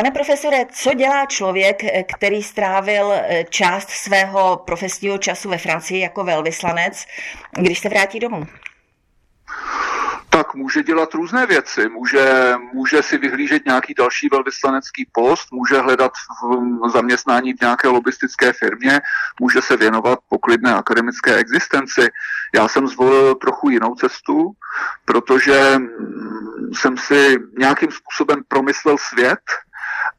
Pane profesore, co dělá člověk, který strávil eh, část svého profesního času ve Francii jako velvyslanec, když se vrátí domů? tak může dělat různé věci. Může, může si vyhlížet nějaký další velvyslanecký post, může hledat v zaměstnání v nějaké lobistické firmě, může se věnovat poklidné akademické existenci. Já jsem zvolil trochu jinou cestu, protože jsem si nějakým způsobem promyslel svět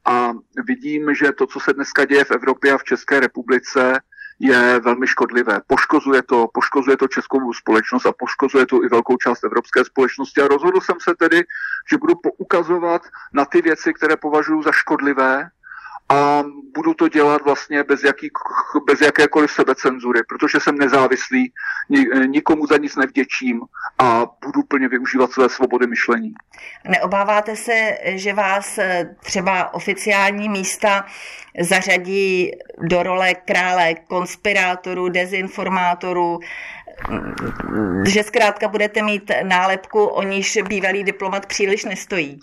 a vidím, že to, co se dneska děje v Evropě a v České republice, je velmi škodlivé. Poškozuje to, poškozuje to českou společnost a poškozuje to i velkou část evropské společnosti. A rozhodl jsem se tedy, že budu poukazovat na ty věci, které považuji za škodlivé a budu to dělat vlastně bez, jaký, bez jakékoliv sebecenzury, protože jsem nezávislý, nikomu za nic nevděčím a budu plně využívat své svobody myšlení. Neobáváte se, že vás eh, třeba oficiální místa zařadí do role krále konspirátorů, dezinformátorů, že zkrátka budete mít nálepku, o níž bývalý diplomat příliš nestojí?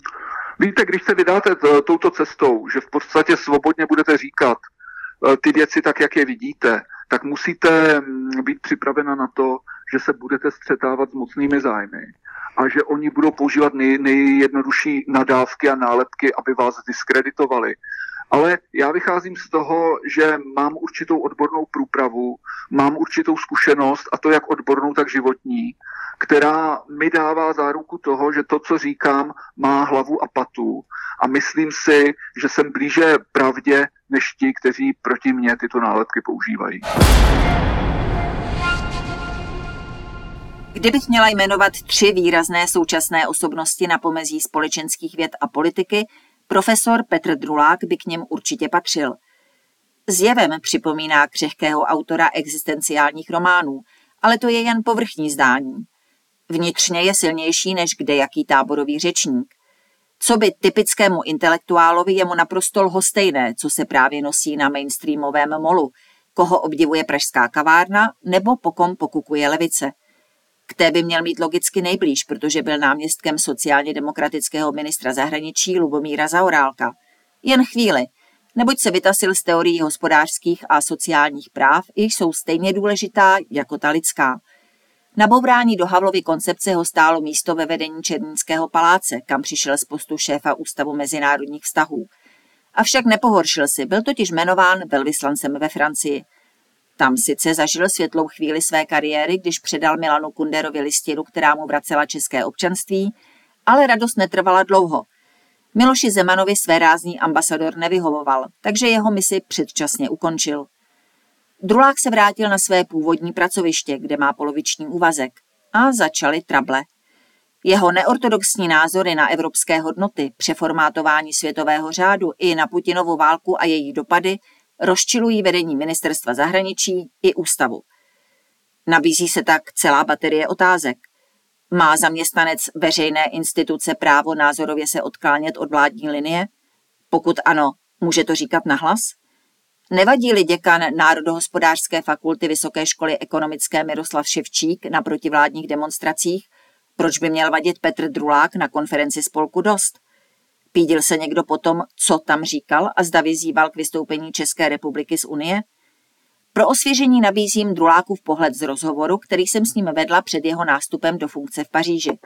Víte, když se vydáte touto cestou, že v podstatě svobodně budete říkat eh, ty věci tak, jak je vidíte, tak musíte mm, být připravena na to, že se budete střetávat s mocnými zájmy a že oni budou používat nej, nejjednodušší nadávky a nálepky, aby vás diskreditovali. Ale já vycházím z toho, že mám určitou odbornou průpravu, mám určitou zkušenost, a to jak odbornou, tak životní, která mi dává záruku toho, že to, co říkám, má hlavu a patu. A myslím si, že jsem blíže pravdě než ti, kteří proti mně tyto nálepky používají. Kdybych měla jmenovat tři výrazné současné osobnosti na pomezí společenských věd a politiky, profesor Petr Drulák by k něm určitě patřil. Zjevem připomíná křehkého autora existenciálních románů, ale to je jen povrchní zdání. Vnitřně je silnější než kdejaký táborový řečník. Co by typickému intelektuálovi je mu naprosto lhostejné, co se právě nosí na mainstreamovém molu, koho obdivuje pražská kavárna nebo po kom pokukuje levice. K té by měl mít logicky nejblíž, protože byl náměstkem sociálně demokratického ministra zahraničí Lubomíra Zaorálka. Jen chvíli, neboť se vytasil z teorií hospodářských a sociálních práv, jež jsou stejně důležitá jako ta lidská – na bourání do Havlovy koncepce ho stálo místo ve vedení Černínského paláce, kam přišel z postu šéfa Ústavu mezinárodních vztahů. Avšak nepohoršil si, byl totiž jmenován velvyslancem ve Francii. Tam sice zažil světlou chvíli své kariéry, když předal Milanu Kunderovi listinu, která mu vracela české občanství, ale radost netrvala dlouho. Miloši Zemanovi své rázní ambasador nevyhovoval, takže jeho misi předčasně ukončil. Drulák se vrátil na své původní pracoviště, kde má poloviční úvazek. A začaly trable. Jeho neortodoxní názory na evropské hodnoty, přeformátování světového řádu i na Putinovu válku a její dopady rozčilují vedení ministerstva zahraničí i ústavu. Nabízí se tak celá baterie otázek. Má zaměstnanec veřejné instituce právo názorově se odklánět od vládní linie? Pokud ano, může to říkat nahlas? Nevadí-li děkan Národohospodářské fakulty Vysoké školy ekonomické Miroslav Ševčík na protivládních demonstracích, proč by měl vadit Petr Drulák na konferenci spolku Dost? Pídil se někdo potom, co tam říkal a zda vyzýval k vystoupení České republiky z Unie? Pro osvěžení nabízím Drulákův pohled z rozhovoru, který jsem s ním vedla před jeho nástupem do funkce v Paříži.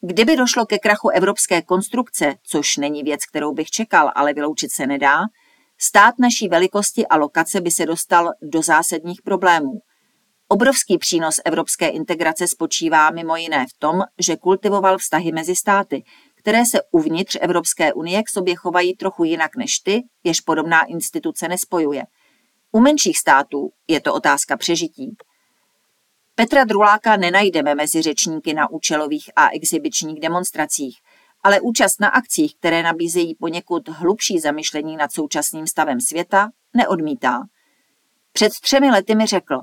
Kdyby došlo ke krachu evropské konstrukce, což není věc, kterou bych čekal, ale vyloučit se nedá, Stát naší velikosti a lokace by se dostal do zásadních problémů. Obrovský přínos evropské integrace spočívá mimo jiné v tom, že kultivoval vztahy mezi státy, které se uvnitř Evropské unie k sobě chovají trochu jinak než ty, jež podobná instituce nespojuje. U menších států je to otázka přežití. Petra Druláka nenajdeme mezi řečníky na účelových a exibičních demonstracích, ale účast na akcích, které nabízejí poněkud hlubší zamyšlení nad současným stavem světa, neodmítá. Před třemi lety mi řekl,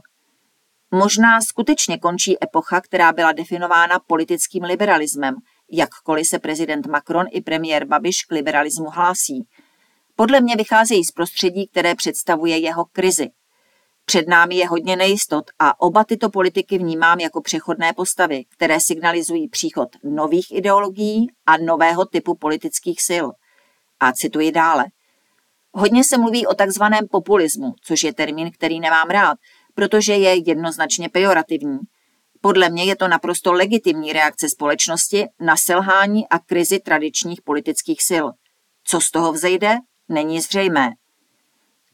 možná skutečně končí epocha, která byla definována politickým liberalismem, jakkoliv se prezident Macron i premiér Babiš k liberalismu hlásí. Podle mě vycházejí z prostředí, které představuje jeho krizi. Před námi je hodně nejistot a oba tyto politiky vnímám jako přechodné postavy, které signalizují příchod nových ideologií a nového typu politických sil. A cituji dále. Hodně se mluví o takzvaném populismu, což je termín, který nemám rád, protože je jednoznačně pejorativní. Podle mě je to naprosto legitimní reakce společnosti na selhání a krizi tradičních politických sil. Co z toho vzejde, není zřejmé.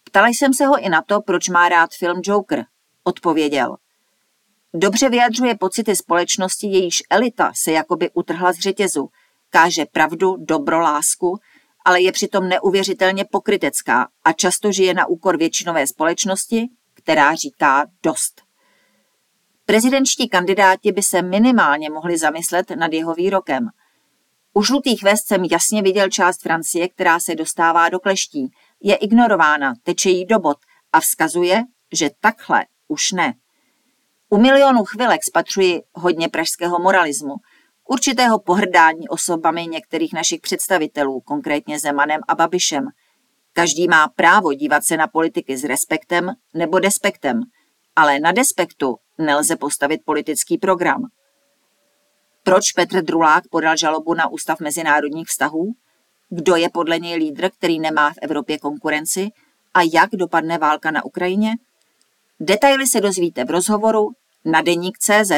Ptala jsem se ho i na to, proč má rád film Joker. Odpověděl. Dobře vyjadřuje pocity společnosti, jejíž elita se jakoby utrhla z řetězu, káže pravdu, dobro, lásku, ale je přitom neuvěřitelně pokrytecká a často žije na úkor většinové společnosti, která říká dost. Prezidentští kandidáti by se minimálně mohli zamyslet nad jeho výrokem. U žlutých vest jsem jasně viděl část Francie, která se dostává do kleští, je ignorována, teče jí do bod a vzkazuje, že takhle už ne. U milionů chvilek spatřuji hodně pražského moralismu, určitého pohrdání osobami některých našich představitelů, konkrétně Zemanem a Babišem. Každý má právo dívat se na politiky s respektem nebo despektem, ale na despektu nelze postavit politický program. Proč Petr Drulák podal žalobu na Ústav mezinárodních vztahů? Kdo je podle něj lídr, který nemá v Evropě konkurenci? A jak dopadne válka na Ukrajině? Detaily se dozvíte v rozhovoru na deník CZ.